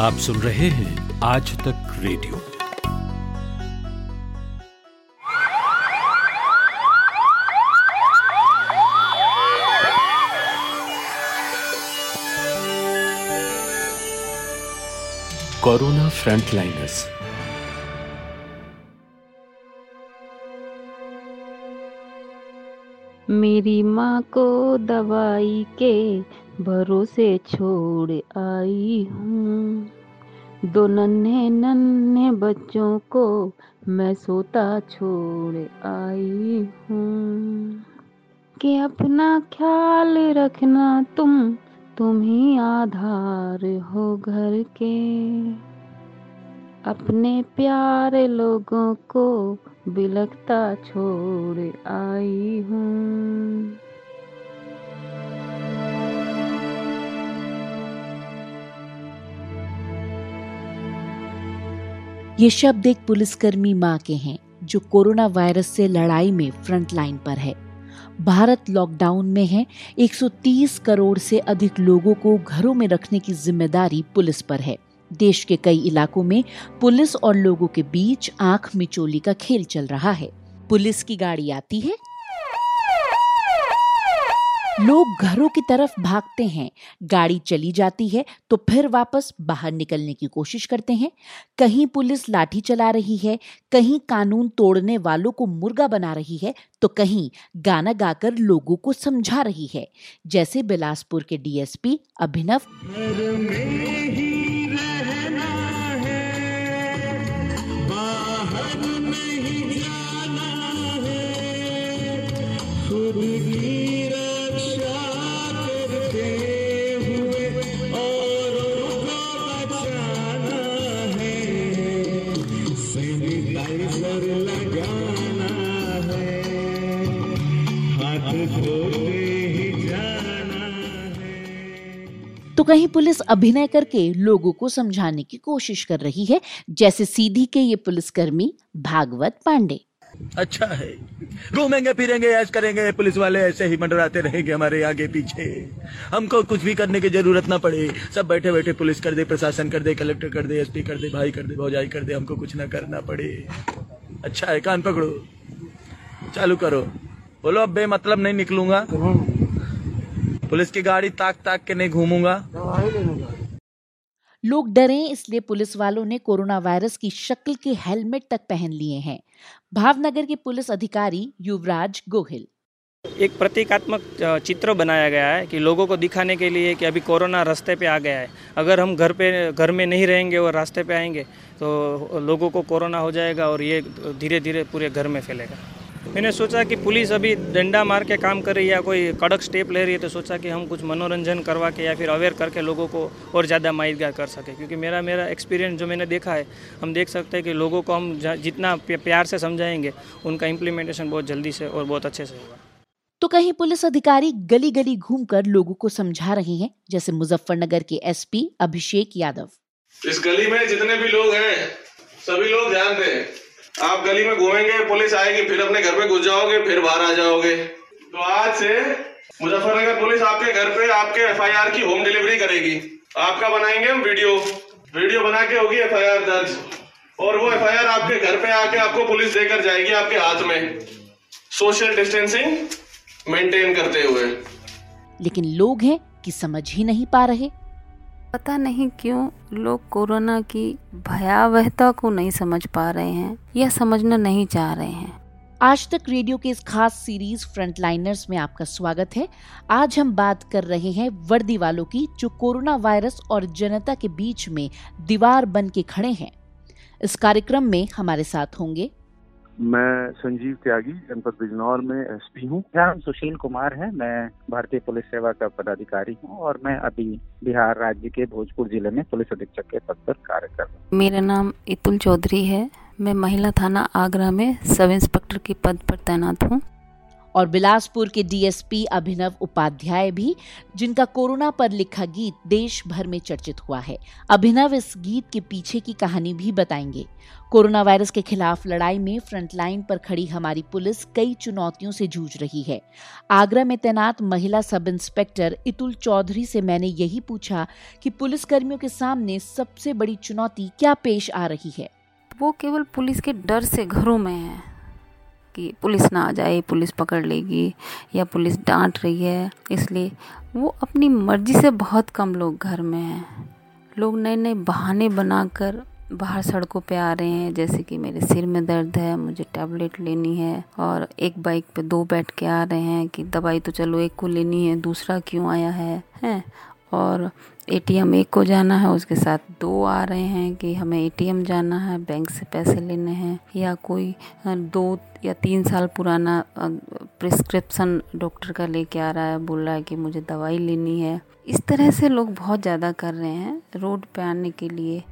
आप सुन रहे हैं आज तक रेडियो। Corona frontliners. मेरी माँ को दवाई के भरोसे छोड़ आई हूँ। दो नन्हे नन्हे बच्चों को मैं सोता छोड़ आई हूँ। कि अपना ख्याल रखना तुम तुम ही आधार हो घर के। अपने प्यारे लोगों को बिलखता छोड़ आई हूँ। ये शब्द एक पुलिसकर्मी माँ के हैं, जो कोरोना वायरस से लड़ाई में फ्रंट लाइन पर है। भारत लॉकडाउन में है 130 करोड़ से अधिक लोगों को घरों में रखने की ज़िम्मेदारी पुलिस पर है। देश के कई इलाकों में पुलिस और लोगों के बीच आँख मिचोली का खेल चल रहा है। पुलिस की गाड़ी आती है लोग घरों की तरफ़ भागते हैं। गाड़ी चली जाती है तो फिर वापस बाहर निकलने की कोशिश करते हैं। कहीं पुलिस लाठी चला रही है, कहीं कानून तोड़ने वालों को मुर्गा बना रही है तो कहीं गाना गाकर लोगों को समझा रही है। जैसे बिलासपुर के डीएसपी अभिनव। तो कहीं पुलिस अभिनय करके लोगों को समझाने की कोशिश कर रही है, जैसे सीधी के ये पुलिसकर्मी भागवत पांडे। अच्छा है। घूमेंगे, फिरेंगे, ऐश करेंगे, पुलिस वाले ऐसे ही मंडराते रहेंगे हमारे आगे पीछे। हमको कुछ भी करने की ज़रूरत ना पड़े। सब बैठे बैठे पुलिस कर दे, प्रशासन कर दे, कलेक्टर कर दे, एसपी कर दे, भाई कर दे, भौजाई कर दे, हमको कुछ ना करना पड़े। अच्छा है, कान पकड़ो। चालू करो। बोलो, अब बेमतलब नहीं निकलूँगा। पुलिस की गाड़ी ताक ताक के नहीं घूमूँगा। लोग डरे इसलिए पुलिस वालों ने कोरोना वायरस की शक्ल के हेलमेट तक पहन लिए हैं। भावनगर के पुलिस अधिकारी युवराज गोहिल। एक प्रतीकात्मक चित्र बनाया गया है कि लोगों को दिखाने के लिए कि अभी कोरोना रास्ते पे आ गया है। अगर हम घर पे घर में नहीं रहेंगे और रास्ते पे आएँगे तो लोगों को कोरोना हो जाएगा और ये धीरे धीरे पूरे घर में फैलेगा। मैंने सोचा कि पुलिस अभी डंडा मार के काम कर रही है या कोई कड़क स्टेप ले रही है तो सोचा कि हम कुछ मनोरंजन करवा के या फिर अवेयर करके लोगों को और ज़्यादा माहितगार कर सके। क्योंकि मेरा मेरा एक्सपीरियंस जो मैंने देखा है हम देख सकते हैं कि लोगों को हम जितना प्यार से समझाएँगे उनका इम्प्लीमेंटेशन बहुत जल्दी से और बहुत अच्छे से होगा। तो कहीं पुलिस अधिकारी गली गली घूमकर लोगों को समझा रहे हैं जैसे मुजफ्फरनगर के एसपी अभिषेक यादव। इस गली में जितने भी लोग हैं सभी लोग ध्यान दें आप गली में घूमेंगे, पुलिस आएगी, फिर अपने घर में घुस जाओगे, फिर बाहर आ जाओगे। तो आज से मुजफ्फरनगर पुलिस आपके घर पे आपके एफआईआर की होम डिलीवरी करेगी। आपका बनाएँगे हम वीडियो वीडियो बना के होगी एफआईआर दर्ज। और वो एफआईआर आपके घर पे आके आपको पुलिस देकर जाएगी आपके हाथ में। सोशल डिस्टेंसिंग मेंटेन करते हुए। लेकिन लोग हैं कि समझ ही नहीं पा रहे। पता नहीं क्यों लोग कोरोना की भयावहता को नहीं समझ पा रहे हैं या समझना नहीं चाह रहे हैं। आज तक रेडियो के इस खास सीरीज़ फ्रंटलाइनर्स में आपका स्वागत है। आज हम बात कर रहे हैं वर्दी वालों की जो कोरोना वायरस और जनता के बीच में दीवार बन के खड़े हैं। इस कार्यक्रम में हमारे साथ होंगे मैं संजीव त्यागी जनपद बिजनौर में एसपी हूँ। नाम सुशील कुमार है। मैं भारतीय पुलिस सेवा का पदाधिकारी हूँ और मैं अभी बिहार राज्य के भोजपुर ज़िले में पुलिस अधीक्षक के पद पर कार्य कर रहा हूँ। मेरा नाम इतुल चौधरी है। मैं महिला थाना आगरा में सब इंस्पेक्टर के पद पर तैनात हूँ। और बिलासपुर के डीएसपी अभिनव उपाध्याय भी, जिनका कोरोना पर लिखा गीत देश भर में चर्चित हुआ है। अभिनव इस गीत के पीछे की कहानी भी बताएँगे। कोरोना वायरस के खिलाफ लड़ाई में फ्रंटलाइन पर खड़ी हमारी पुलिस कई चुनौतियों से जूझ रही है। आगरा में तैनात महिला सब इंस्पेक्टर इतुल चौधरी से मैंने यही पूछा कि पुलिस कर्मियों के सामने सबसे बड़ी चुनौती क्या पेश आ रही है? वो केवल पुलिस के डर से घरों में है। कि पुलिस ना आ जाए, पुलिस पकड़ लेगी या पुलिस डांट रही है, इसलिए वो अपनी मर्ज़ी से बहुत कम लोग घर में हैं। लोग नए नए बहाने बनाकर बाहर सड़कों पे आ रहे हैं, जैसे कि मेरे सिर में दर्द है, मुझे टैबलेट लेनी है और एक बाइक पे दो बैठ के आ रहे हैं कि दवाई तो चलो एक को लेनी है, दूसरा क्यों आया है, हैं? और एटीएम एक को जाना है, उसके साथ दो आ रहे हैं कि हमें एटीएम जाना है, बैंक से पैसे लेने हैं या कोई दो या तीन साल पुराना प्रिस्क्रिप्शन डॉक्टर का लेके आ रहा है, बोल रहा है कि मुझे दवाई लेनी है। इस तरह से लोग बहुत ज़्यादा कर रहे हैं रोड पे आने के लिए।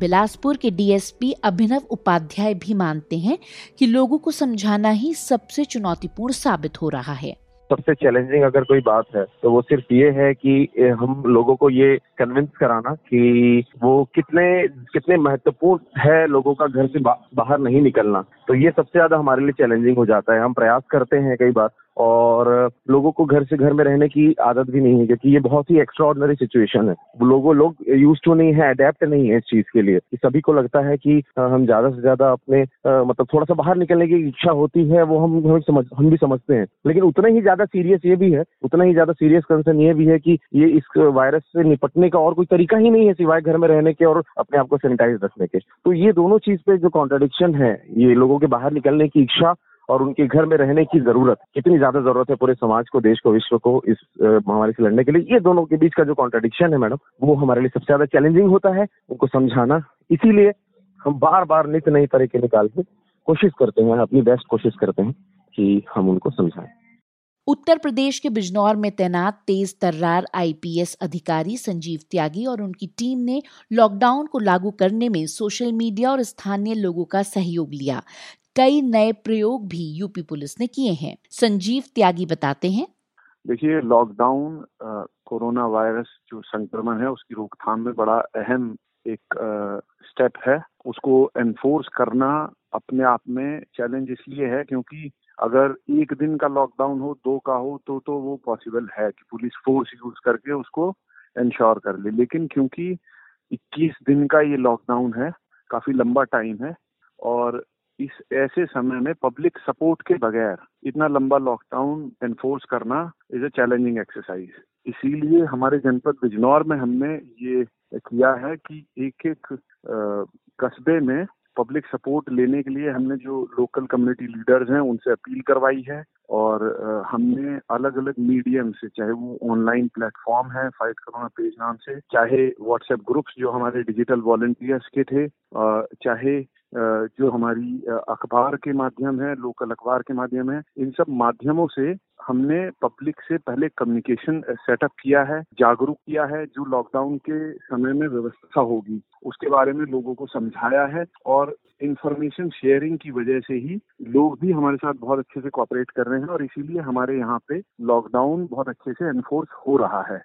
बिलासपुर के डीएसपी अभिनव उपाध्याय भी मानते हैं कि लोगों को समझाना ही सबसे चुनौतीपूर्ण साबित हो रहा है। सबसे चैलेंजिंग अगर कोई बात है तो वो सिर्फ़ ये है कि हम लोगों को ये कन्विंस कराना कि वो कितने कितने महत्वपूर्ण है लोगों का घर से बा, बाहर नहीं निकलना। तो ये सबसे ज़्यादा हमारे लिए चैलेंजिंग हो जाता है। हम प्रयास करते हैं कई बार और लोगों को घर से घर में रहने की आदत भी नहीं है, क्योंकि ये बहुत ही एक्स्ट्रॉर्डनरी सिचुएशन है। लोगों, लोग यूज़ टू नहीं है अडेप्ट नहीं है इस चीज़ के लिए। सभी को लगता है कि हम ज़्यादा से ज़्यादा अपने मतलब थोड़ा सा बाहर निकलने की इच्छा होती है, वो हम हम समझ, हम भी समझते हैं। लेकिन उतना ही ज़्यादा सीरियस ये भी है, उतना ही ज़्यादा सीरियस कंसर्न ये भी है कि ये इस वायरस से निपटने का और कोई तरीका ही नहीं है सिवाय घर में रहने के और अपने आप को सैनिटाइज रखने के। तो ये दोनों चीज़ पे जो कॉन्ट्रडिक्शन है, ये लोगों के बाहर निकलने की इच्छा और उनके घर में रहने की ज़रूरत, कितनी ज़्यादा ज़रूरत है पूरे समाज को, देश को, विश्व को इस महामारी से लड़ने के लिए, ये दोनों के बीच का जो कॉन्ट्रडिक्शन है मैडम, वो हमारे लिए सबसे ज़्यादा चैलेंजिंग होता है, उनको समझाना। इसीलिए हम बार बार नित्य नई तरीके निकाल के कोशिश करते हैं, अपनी बेस्ट कोशिश करते हैं कि हम उनको समझाएँ। उत्तर प्रदेश के बिजनौर में तैनात तेज तर्रार आईपीएस अधिकारी संजीव त्यागी और उनकी टीम ने लॉकडाउन को लागू करने में सोशल मीडिया और स्थानीय लोगों का सहयोग लिया। कई नए प्रयोग भी यूपी पुलिस ने किए हैं। संजीव त्यागी बताते हैं। देखिए लॉकडाउन कोरोना वायरस जो संक्रमण है, उसकी रोकथाम में बड़ा अहम एक स्टेप है। उसको एनफोर्स करना अपने आप में चैलेंज इसलिए है क्योंकि अगर एक दिन का लॉकडाउन हो, दो का हो तो तो वो पॉसिबल है कि पुलिस फोर्स यूज़ करके उसको इंश्योर कर ले। लेकिन क्योंकि 21 दिन का ये लॉकडाउन है, काफ़ी लंबा टाइम है और इस ऐसे समय में पब्लिक सपोर्ट के बगैर इतना लंबा लॉकडाउन एनफोर्स करना इज़ अ चैलेंजिंग एक्सरसाइज इसीलिए हमारे जनपद बिजनौर में हमने ये किया है कि एक एक कस्बे में पब्लिक सपोर्ट लेने के लिए हमने जो लोकल कम्युनिटी लीडर्स हैं, उनसे अपील करवाई है और हमने अलग अलग मीडियम से, चाहे वो ऑनलाइन प्लेटफॉर्म है फाइट कोरोना पेज नाम से, चाहे व्हाट्सएप ग्रुप्स जो हमारे डिजिटल वॉलंटियर्स के थे चाहे जो हमारी अखबार के माध्यम है, लोकल अखबार के माध्यम है, इन सब माध्यमों से हमने पब्लिक से पहले कम्युनिकेशन सेटअप किया है, जागरूक किया है, जो लॉकडाउन के समय में व्यवस्था होगी। उसके बारे में लोगों को समझाया है और इंफॉर्मेशन शेयरिंग की वजह से ही लोग भी हमारे साथ बहुत अच्छे से कॉपरेट कर रहे हैं और इसीलिए हमारे यहाँ पे लॉकडाउन बहुत अच्छे से एनफोर्स हो रहा है।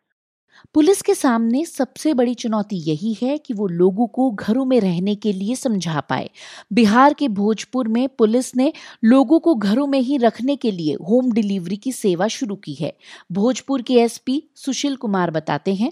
पुलिस के सामने सबसे बड़ी चुनौती यही है कि वो लोगों को घरों में रहने के लिए समझा पाए। बिहार के भोजपुर में पुलिस ने लोगों को घरों में ही रखने के लिए होम डिलीवरी की सेवा शुरू की है। भोजपुर के एसपी सुशील कुमार बताते हैं।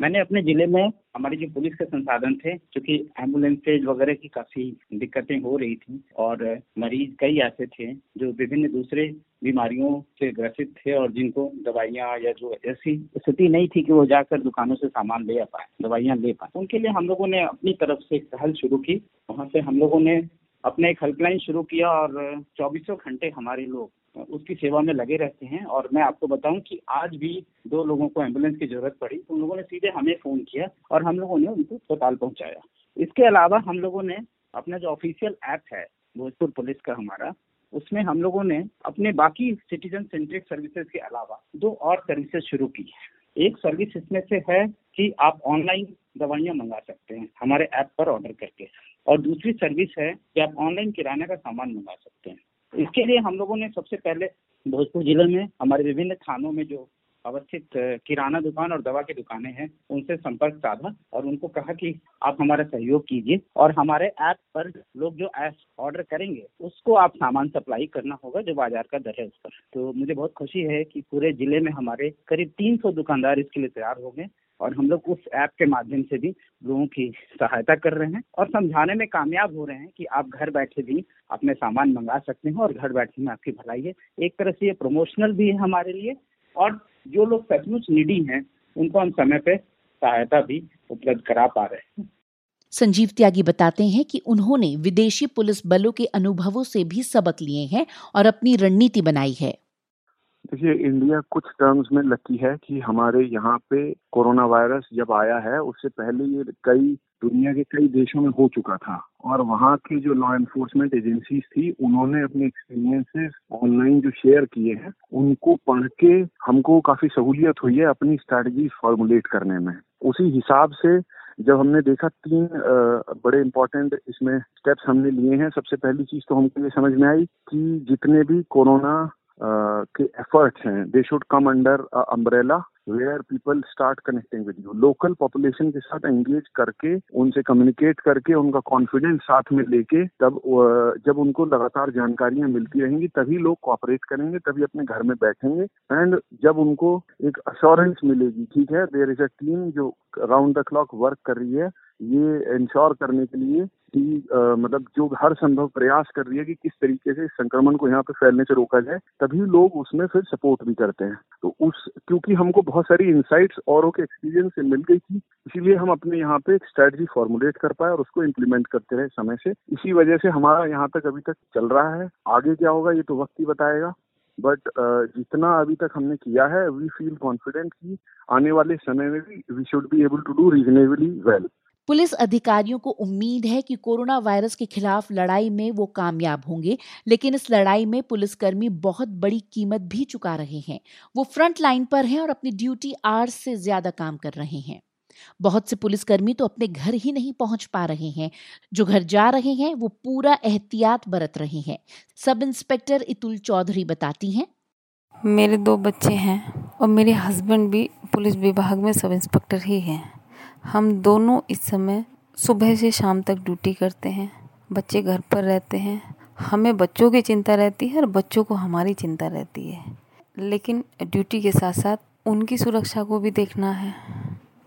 मैंने अपने ज़िले में हमारी जो पुलिस के संसाधन थे क्योंकि एम्बुलेंसेज वगैरह की काफ़ी दिक्कतें हो रही थी और मरीज़ कई ऐसे थे जो विभिन्न दूसरे बीमारियों से ग्रसित थे और जिनको दवाइयाँ या जो ऐसी स्थिति नहीं थी कि वो जाकर दुकानों से सामान ले आ पाए, दवाइयाँ ले पाए। उनके लिए हम लोगों ने अपनी तरफ़ से एक पहल शुरू की। वहाँ से हम लोगों ने अपने एक हेल्पलाइन शुरू किया और चौबीसों घंटे हमारे लोग उसकी सेवा में लगे रहते हैं और मैं आपको बताऊँ कि आज भी दो लोगों को एंबुलेंस की ज़रूरत पड़ी तो उन लोगों ने सीधे हमें फ़ोन किया और हम लोगों ने उनको अस्पताल पहुँचाया। इसके अलावा हम लोगों ने अपना जो ऑफिशियल ऐप है, भोजपुर पुलिस का हमारा, उसमें हम लोगों ने अपने बाकी सिटीजन सेंट्रिक सर्विसेज़ के अलावा दो और सर्विसेज़ शुरू की है। एक सर्विस इसमें से है कि आप ऑनलाइन दवाइयाँ मंगा सकते हैं, हमारे ऐप पर ऑर्डर करके, और दूसरी सर्विस है कि आप ऑनलाइन किराने का सामान मंगा सकते हैं। इसके लिए हम लोगों ने सबसे पहले भोजपुर ज़िले में हमारे विभिन्न थानों में जो अवस्थित किराना दुकान और दवा की दुकानें हैं, उनसे संपर्क साधा और उनको कहा कि आप हमारा सहयोग कीजिए और हमारे ऐप पर लोग जो ऐप ऑर्डर करेंगे, उसको आप सामान सप्लाई करना होगा जो बाज़ार का दर है उस पर। तो मुझे बहुत खुशी है कि पूरे ज़िले में हमारे करीब 300 दुकानदार इसके लिए तैयार हो गए और हम लोग उस ऐप के माध्यम से भी लोगों की सहायता कर रहे हैं और समझाने में कामयाब हो रहे हैं कि आप घर बैठे भी अपने सामान मंगा सकते हैं और घर बैठे में आपकी भलाई है। एक तरह से ये प्रमोशनल भी है हमारे लिए और जो लोग सचमुच निडी हैं, उनको हम समय पे सहायता भी उपलब्ध करा पा रहे हैं। संजीव त्यागी बताते हैं कि उन्होंने विदेशी पुलिस बलों के अनुभवों से भी सबक लिए हैं और अपनी रणनीति बनाई है। देखिए इंडिया कुछ टर्म्स में लकी है कि हमारे यहाँ पे कोरोना वायरस जब आया है, उससे पहले ये कई दुनिया के कई देशों में हो चुका था और वहाँ की जो लॉ एनफोर्समेंट एजेंसीज थी, उन्होंने अपने एक्सपीरियंसेस ऑनलाइन जो शेयर किए हैं, उनको पढ़ के हमको काफ़ी सहूलियत हुई है अपनी स्ट्रैटेजी फॉर्मुलेट करने में। उसी हिसाब से जब हमने देखा, तीन बड़े इंपॉर्टेंट इसमें स्टेप्स हमने लिए हैं। सबसे पहली चीज़ तो हमको ये समझ में आई कि जितने भी कोरोना के एफर्ट्स हैं they should come under umbrella where people start connecting with you local population के साथ एंगेज करके, उनसे कम्युनिकेट करके, उनका कॉन्फिडेंस साथ में लेके, तब जब उनको लगातार जानकारियाँ मिलती रहेंगी, तभी लोग कॉपरेट करेंगे, तभी अपने घर में बैठेंगे। एंड जब उनको एक अश्योरेंस मिलेगी, ठीक है देर इज़ अ टीम जो राउंड द क्लॉक वर्क कर रही है, ये इंश्योर करने के लिए कि मतलब जो हर संभव प्रयास कर रही है कि किस तरीके से संक्रमण को यहाँ पे फैलने से रोका जाए, तभी लोग उसमें फिर सपोर्ट भी करते हैं। तो उस, क्योंकि हमको बहुत सारी इंसाइट्स औरों के एक्सपीरियंस से मिल गई थी, इसीलिए हम अपने यहाँ पे एक स्ट्रेटजी फॉर्मुलेट कर पाए और उसको इम्प्लीमेंट करते रहे समय से। इसी वजह से हमारा यहाँ तक अभी तक चल रहा है। आगे क्या होगा, ये तो वक्त ही बताएगा। बट जितना अभी तक हमने किया है वी फील कॉन्फिडेंट कि आने वाले समय में भी we should be able to do reasonably well police अधिकारियों को उम्मीद है कि कोरोना वायरस के खिलाफ लड़ाई में वो कामयाब होंगे, लेकिन इस लड़ाई में पुलिसकर्मी बहुत बड़ी कीमत भी चुका रहे हैं। वो फ्रंट लाइन पर हैं और अपनी ड्यूटी आर्स से ज़्यादा काम कर रहे हैं। बहुत से पुलिसकर्मी तो अपने घर ही नहीं पहुँच पा रहे हैं। जो घर जा रहे हैं, वो पूरा एहतियात बरत रहे हैं। सब इंस्पेक्टर इतुल चौधरी बताती हैं। मेरे दो बच्चे हैं और मेरे हस्बैंड भी पुलिस विभाग में सब इंस्पेक्टर ही हैं। हम दोनों इस समय सुबह से शाम तक ड्यूटी करते हैं। बच्चे घर पर रहते हैं। हमें बच्चों की चिंता रहती है और बच्चों को हमारी चिंता रहती है। लेकिन ड्यूटी के साथ साथ उनकी सुरक्षा को भी देखना है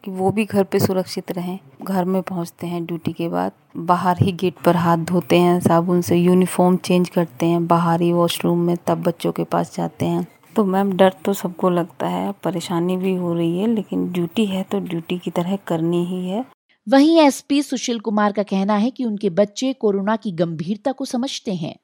कि वो भी घर पे सुरक्षित रहें। घर में पहुँचते हैं ड्यूटी के बाद। बाहर ही गेट पर हाथ धोते हैं, साबुन से यूनिफॉर्म चेंज करते हैं। बाहर ही वॉशरूम में तब बच्चों के पास जाते हैं। तो मैम डर तो सबको लगता है। परेशानी भी हो रही है लेकिन ड्यूटी है तो ड्यूटी की तरह करनी ही है। वहीं एसपी सुशील कुमार का कहना है कि उनके बच्चे कोरोना की गंभीरता को समझते हैं।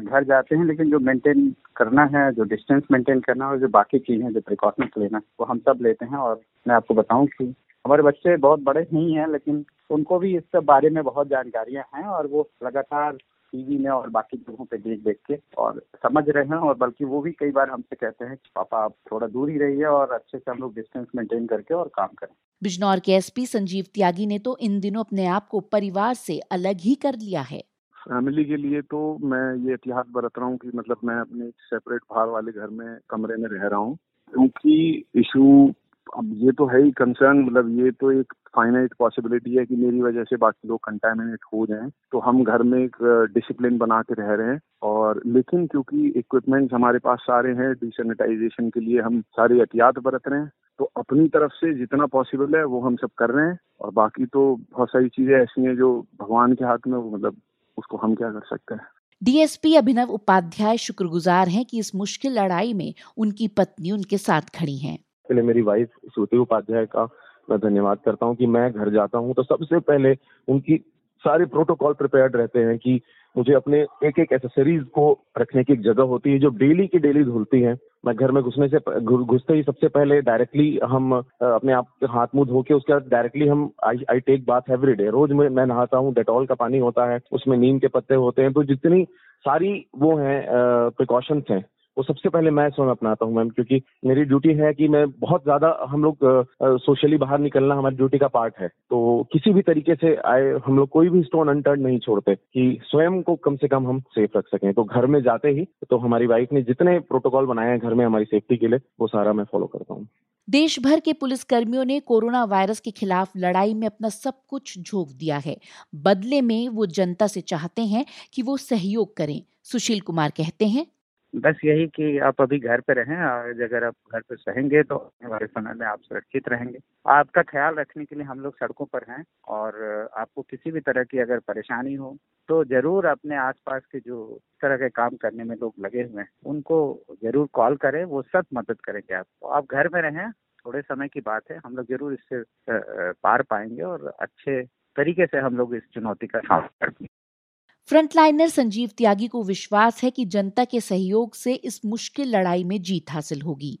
घर जाते हैं लेकिन जो मेंटेन करना है जो डिस्टेंस मेंटेन करना है और जो बाकी चीज़ें जो प्रिकॉशंस लेना वो हम सब लेते हैं। और मैं आपको बताऊँ कि हमारे बच्चे बहुत बड़े नहीं हैं लेकिन उनको भी इस सब बारे में बहुत जानकारियाँ हैं और वो लगातार टीवी में और बाकी जगहों पे देख देख के और समझ रहे हैं और बल्कि वो भी कई बार हमसे कहते हैं कि पापा आप थोड़ा दूर ही रहिए और अच्छे से हम लोग डिस्टेंस मेंटेन करके और काम करें। बिजनौर के एसपी संजीव त्यागी ने तो इन दिनों अपने आप को परिवार से अलग ही कर लिया है। फैमिली के लिए तो मैं ये एहतियात बरत रहा हूँ कि मतलब मैं अपने सेपरेट बाहर वाले घर में कमरे में रह रहा हूँ। क्योंकि इशू अब ये तो है ही कंसर्न मतलब ये तो एक फाइनाइट पॉसिबिलिटी है कि मेरी वजह से बाकी लोग कंटेमिनेट हो जाएँ। तो हम घर में एक डिसिप्लिन बना के रह रहे हैं और लेकिन क्योंकि इक्विपमेंट्स हमारे पास सारे हैं डिसैनिटाइजेशन के लिए हम सारे एहतियात बरत रहे हैं तो अपनी तरफ़ से जितना पॉसिबल है वो हम सब कर रहे हैं और बाकी तो बहुत सारी चीज़ें ऐसी हैं जो भगवान के हाथ में मतलब उसको हम क्या कर सकते हैं। डीएसपी अभिनव उपाध्याय शुक्रगुजार हैं कि इस मुश्किल लड़ाई में उनकी पत्नी उनके साथ खड़ी हैं। पहले मेरी वाइफ श्रुति उपाध्याय का मैं धन्यवाद करता हूँ कि मैं घर जाता हूँ। तो सबसे पहले उनकी सारे प्रोटोकॉल प्रिपेयर्ड रहते हैं कि मुझे अपने एक एक एसेसरीज को रखने की एक जगह होती है जो डेली की डेली धुलती है। मैं घर में घुसने से घुसते ही सबसे पहले डायरेक्टली हम अपने आप हाथ मुँह धो के उसके बाद डायरेक्टली हम I I take bath every day रोज में, मैं नहाता हूँ डेटॉल का पानी होता है, उसमें नीम के पत्ते होते हैं। तो जितनी सारी वो हैं प्रिकॉशंस हैं वो सबसे पहले मैं स्वयं अपनाता हूँ, मैम, क्योंकि मेरी ड्यूटी है कि मैं बहुत ज़्यादा हम लोग सोशली बाहर निकलना हमारी ड्यूटी का पार्ट है। तो किसी भी तरीके से आए, हम लोग कोई भी स्टोन अनटर्न नहीं छोड़ते कि स्वयं को कम से कम हम सेफ़ रख सकें। तो घर में जाते ही तो हमारी वाइफ ने जितने प्रोटोकॉल बनाए हैं घर में हमारी सेफ्टी के लिए, वो सारा मैं फॉलो करता हूँ। देश भर के पुलिस कर्मियों ने कोरोना वायरस के खिलाफ लड़ाई में अपना सब कुछ झोंक दिया है। बदले में वो जनता से चाहते हैं कि वो सहयोग करें। सुशील कुमार कहते हैं बस यही कि आप अभी घर पे रहें और अगर आप घर पे रहेंगे तो आने वाले समय में आप सुरक्षित रहेंगे। आपका ख्याल रखने के लिए हम लोग सड़कों पर हैं और आपको किसी भी तरह की अगर परेशानी हो तो ज़रूर अपने आसपास के जो तरह के काम करने में लोग लगे हुए हैं, उनको ज़रूर कॉल करें, वो सब मदद करेंगे आपको आप घर में रहें, थोड़े समय की बात है, हम लोग ज़रूर इससे पार पाएँगे और अच्छे तरीके से हम लोग इस चुनौती का सामना करेंगे फ्रंटलाइनर संजीव त्यागी को विश्वास है कि जनता के सहयोग से इस मुश्किल लड़ाई में जीत हासिल होगी।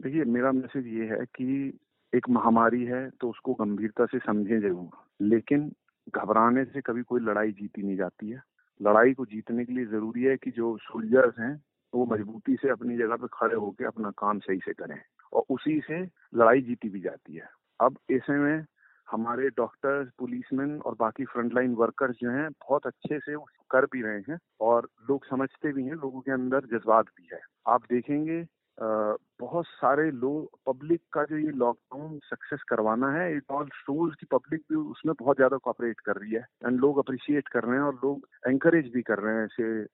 देखिए, मेरा मैसेज ये है कि एक महामारी है तो उसको गंभीरता से समझे ज़रूर, लेकिन घबराने से कभी कोई लड़ाई जीती नहीं जाती है। लड़ाई को जीतने के लिए ज़रूरी है कि जो सोल्जर्स हैं, वो मजबूती से अपनी जगह पे खड़े होकर अपना काम सही से करें और उसी से लड़ाई जीती भी जाती है। अब ऐसे में हमारे डॉक्टर्स पुलिसमैन और बाकी फ्रंटलाइन वर्कर्स जो हैं, बहुत अच्छे से कर भी रहे हैं और लोग समझते भी हैं, लोगों के अंदर जज्बात भी है। आप देखेंगे बहुत सारे लोग पब्लिक का जो ये लॉकडाउन सक्सेस करवाना है इट ऑल शोज़ की पब्लिक भी उसमें बहुत ज़्यादा कॉपरेट कर रही है एंड लोग अप्रिशिएट कर रहे हैं और लोग एंकरेज भी कर रहे हैं ऐसे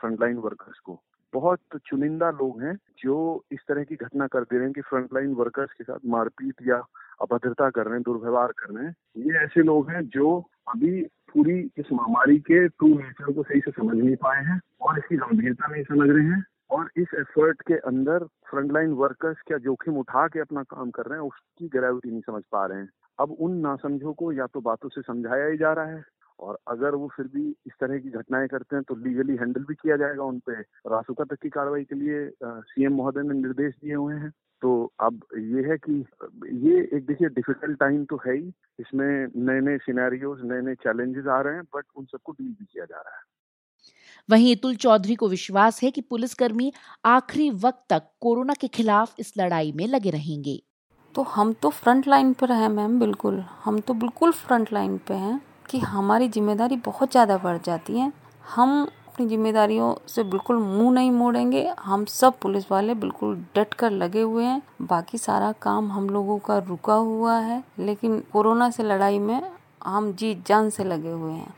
फ्रंटलाइन वर्कर्स को। बहुत चुनिंदा लोग हैं जो इस तरह की घटना कर दे रहे हैं कि फ्रंटलाइन वर्कर्स के साथ मारपीट या अभद्रता कर रहे हैं दुर्व्यवहार कर रहे हैं ये ऐसे लोग हैं जो अभी पूरी इस महामारी के ट्रू नेचर को सही से समझ नहीं पाए हैं और इसकी गंभीरता नहीं समझ रहे हैं और इस एफर्ट के अंदर फ्रंटलाइन वर्कर्स क्या जोखिम उठा के अपना काम कर रहे हैं, उसकी ग्रेविटी नहीं समझ पा रहे हैं। अब उन नासमझों को या तो बातों से समझाया ही जा रहा है और अगर वो फिर भी इस तरह की घटनाएँ करते हैं तो लीगली हैंडल भी किया जाएगा उन पे। रासुका तक की कार्रवाई के लिए सीएम महोदय ने निर्देश दिए हुए हैं। तो अब ये है कि ये एक देखिए डिफ़िकल्ट टाइम तो है ही। इसमें नए नए सिनेरियोज नए नए चैलेंजेस आ रहे हैं बट उन सबको डील भी किया जा रहा है। वहीं अतुल चौधरी को विश्वास है कि पुलिसकर्मी आखिरी वक्त तक कोरोना के खिलाफ इस लड़ाई में लगे रहेंगे। तो हम तो फ्रंट लाइन पर हैं मैम बिल्कुल। हम तो बिल्कुल फ्रंट लाइन पे हैं। कि हमारी ज़िम्मेदारी बहुत ज़्यादा बढ़ जाती है। हम अपनी जिम्मेदारियों से बिल्कुल मुँह नहीं मोड़ेंगे। हम सब पुलिस वाले बिल्कुल डट कर लगे हुए हैं। बाकी सारा काम हम लोगों का रुका हुआ है। लेकिन कोरोना से लड़ाई में हम जी जान से लगे हुए हैं।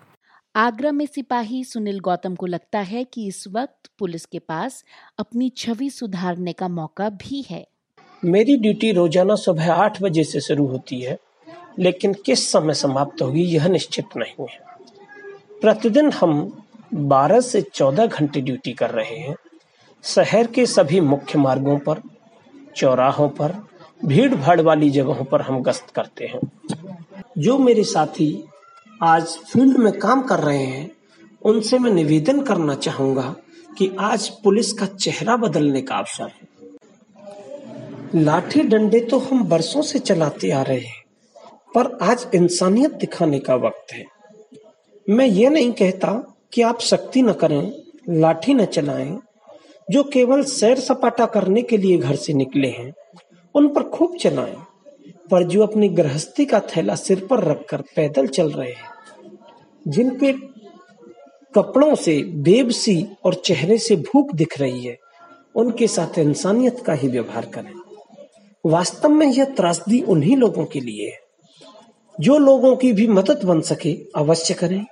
आगरा में सिपाही सुनील गौतम को लगता है कि इस वक्त पुलिस के पास अपनी छवि सुधारने का मौका भी है। मेरी ड्यूटी रोज़ाना सुबह आठ बजे से शुरू होती है। लेकिन किस समय समाप्त होगी यह निश्चित नहीं है। प्रतिदिन हम 12 से 14 घंटे ड्यूटी कर रहे हैं। शहर के सभी मुख्य मार्गों पर, चौराहों पर भीड़ भाड़ वाली जगहों पर हम गश्त करते हैं। जो मेरे साथी आज फ़ील्ड में काम कर रहे हैं, उनसे मैं निवेदन करना चाहूँगा कि आज पुलिस का चेहरा बदलने का अवसर है। लाठी डंडे तो हम बरसों से चलाते आ रहे हैं। पर आज इंसानियत दिखाने का वक्त है। मैं ये नहीं कहता कि आप सख्ती न करें, लाठी न चलाएँ, जो केवल सैर सपाटा करने के लिए घर से निकले हैं, उन पर खूब चलाएँ, पर जो अपनी गृहस्थी का थैला सिर पर रखकर पैदल चल रहे हैं, जिनके कपड़ों से बेबसी और चेहरे से भूख दिख रही है, उनके साथ इंसानियत का ही व्यवहार करें। वास्तव में यह त्रासदी उन्हीं लोगों के लिए है। जो लोगों की भी मदद बन सके अवश्य करें।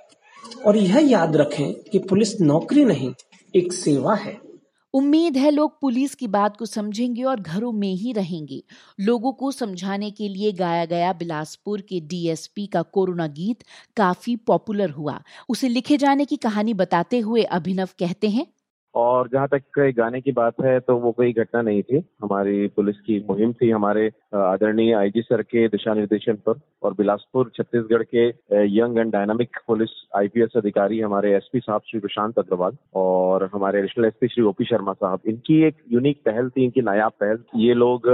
और यह याद रखें कि पुलिस नौकरी नहीं, एक सेवा है। उम्मीद है लोग पुलिस की बात को समझेंगे और घरों में ही रहेंगे। लोगों को समझाने के लिए गाया गया बिलासपुर के डीएसपी का कोरोना गीत काफ़ी पॉपुलर हुआ। उसे लिखे जाने की कहानी बताते हुए अभिनव कहते हैं और जहाँ तक गाने की बात है तो वो कोई घटना नहीं थी। हमारी पुलिस की मुहिम थी हमारे आदरणीय आईजी सर के दिशा निर्देशन पर। और बिलासपुर, छत्तीसगढ़ के young and dynamic police IPS अधिकारी हमारे एसपी साहब श्री प्रशांत अग्रवाल और हमारे additional SP Shri OP Sharma साहब। इनकी एक यूनिक पहल थी, इनकी नायाब पहल। ये लोग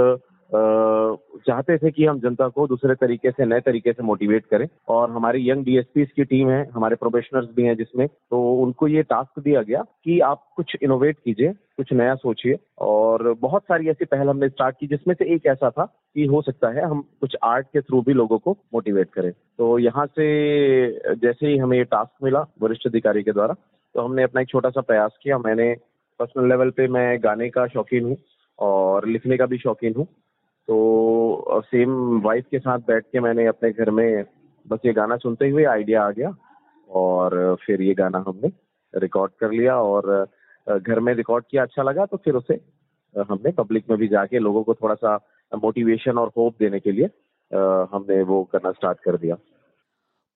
चाहते थे कि हम जनता को दूसरे तरीके से, नए तरीके से मोटिवेट करें। और हमारी यंग डीएसपी की टीम है, हमारे प्रोफेशनल्स भी हैं जिसमें। तो उनको ये टास्क दिया गया कि आप कुछ इनोवेट कीजिए, कुछ नया सोचिए। और बहुत सारी ऐसी पहल हमने स्टार्ट की जिसमें से एक ऐसा था कि हो सकता है हम कुछ आर्ट के थ्रू भी लोगों को मोटिवेट करें। तो यहाँ से जैसे ही हमें ये टास्क मिला वरिष्ठ अधिकारी के द्वारा तो हमने अपना एक छोटा सा प्रयास किया। मैंने पर्सनल लेवल पे मैं गाने का शौकीन हूँ और लिखने का भी शौकीन हूँ। तो सेम वाइफ के साथ बैठ के मैंने अपने घर में बस ये गाना सुनते हुए आइडिया आ गया और फिर ये गाना हमने रिकॉर्ड कर लिया और घर में रिकॉर्ड किया अच्छा लगा तो फिर उसे हमने पब्लिक में भी जाके लोगों को थोड़ा सा मोटिवेशन और होप देने के लिए हमने वो करना स्टार्ट कर दिया।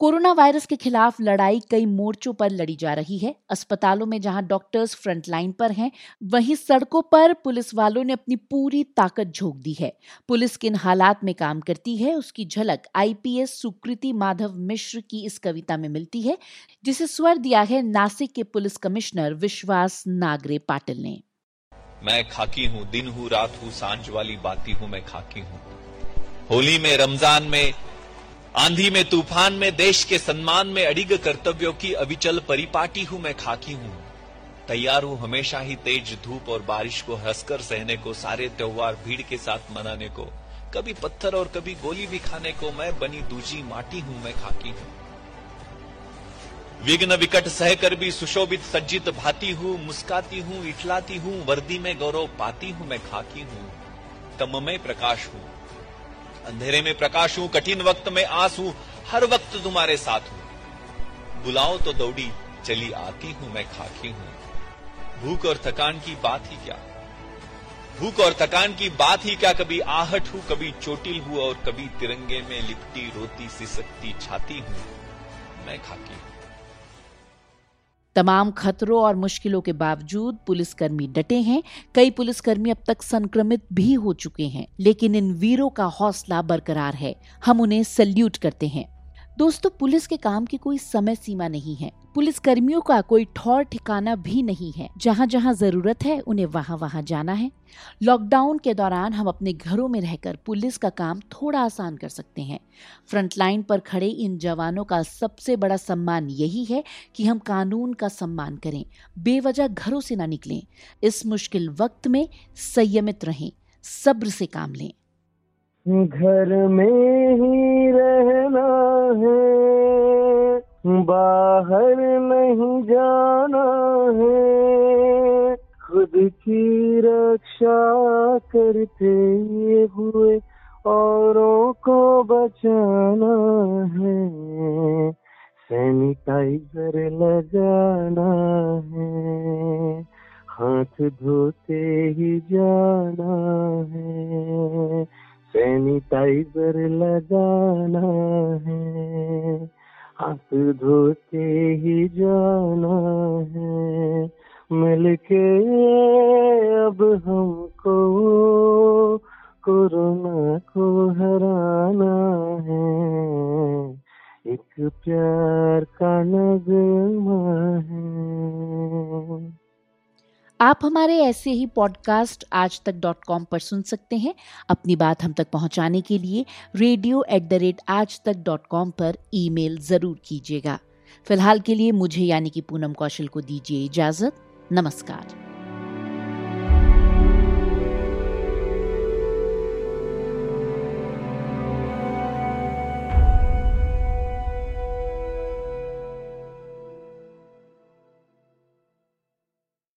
कोरोना वायरस के खिलाफ लड़ाई कई मोर्चों पर लड़ी जा रही है। अस्पतालों में जहाँ डॉक्टर्स फ्रंट लाइन पर हैं, वहीं सड़कों पर पुलिस वालों ने अपनी पूरी ताकत झोंक दी है। पुलिस किन हालात में काम करती है, उसकी झलक आईपीएस सुकृति माधव मिश्र की इस कविता में मिलती है, जिसे स्वर दिया है नासिक के पुलिस कमिश्नर विश्वास नागरे पाटिल ने। मैं खाकी हूँ, दिन हूँ, रात हूँ, साँझ वाली बाती हूँ, मैं खाकी हूँ। होली में, रमज़ान में आंधी में, तूफ़ान में, देश के सम्मान में अडिग कर्तव्यों की अविचल परिपाटी हूँ मैं, खाकी हूँ। तैयार हूँ हमेशा ही तेज धूप और बारिश को, हंसकर सहने को, सारे त्योहार भीड़ के साथ मनाने को, कभी पत्थर और कभी गोली भी खाने को, मैं बनी दूजी माटी हूँ मैं, खाकी हूँ। विघ्न विकट सहकर भी सुशोभित सज्जित भाती हूँ, मुस्काती हूँ, इठलाती हूँ, वर्दी में गौरव पाती हूँ मैं, खाकी हूँ। तम में प्रकाश हूँ। अंधेरे में प्रकाश हूँ, कठिन वक्त में आस हूँ हर वक्त तुम्हारे साथ हूँ। बुलाओ तो दौड़ी, चली आती हूँ मैं खाकी हूँ। भूख और थकान की बात ही क्या? भूख और थकान की बात ही क्या? कभी आहट हूँ, कभी चोटिल हूँ और कभी तिरंगे में लिपटी रोती सिसकती छाती हूँ, मैं खाकी हूँ। तमाम खतरों और मुश्किलों के बावजूद पुलिसकर्मी डटे हैं। कई पुलिसकर्मी अब तक संक्रमित भी हो चुके हैं, लेकिन इन वीरों का हौसला बरकरार है। हम उन्हें सल्यूट करते हैं। दोस्तों, पुलिस के काम की कोई समय सीमा नहीं है। पुलिस कर्मियों का कोई ठौर ठिकाना भी नहीं है। जहाँ जहाँ ज़रूरत है, उन्हें वहाँ वहाँ जाना है। लॉकडाउन के दौरान हम अपने घरों में रहकर पुलिस का काम थोड़ा आसान कर सकते हैं। फ्रंटलाइन पर खड़े इन जवानों का सबसे बड़ा सम्मान यही है कि हम कानून का सम्मान करें। बेवजह घरों से ना निकलें। इस मुश्किल वक्त में संयमित रहें, सब्र से काम लें। घर में ही रहना है, बाहर नहीं जाना है। खुद की रक्षा करते हुए औरों को बचाना है सैनिटाइजर लगाना है, हाथ धोते ही जाना है। सैनिटाइजर लगाना है, हाथ धोते ही जाना है। मिलके अब हमको कोरोना को हराना है। एक प्यार का नगमा है। आप हमारे ऐसे ही पॉडकास्ट आज तक डॉट कॉम पर सुन सकते हैं। अपनी बात हम तक पहुँचाने के लिए रेडियो एट द रेट आज तक डॉट कॉम पर ईमेल ज़रूर कीजिएगा। फ़िलहाल के लिए मुझे यानी कि पूनम कौशल को दीजिए इजाज़त। नमस्कार।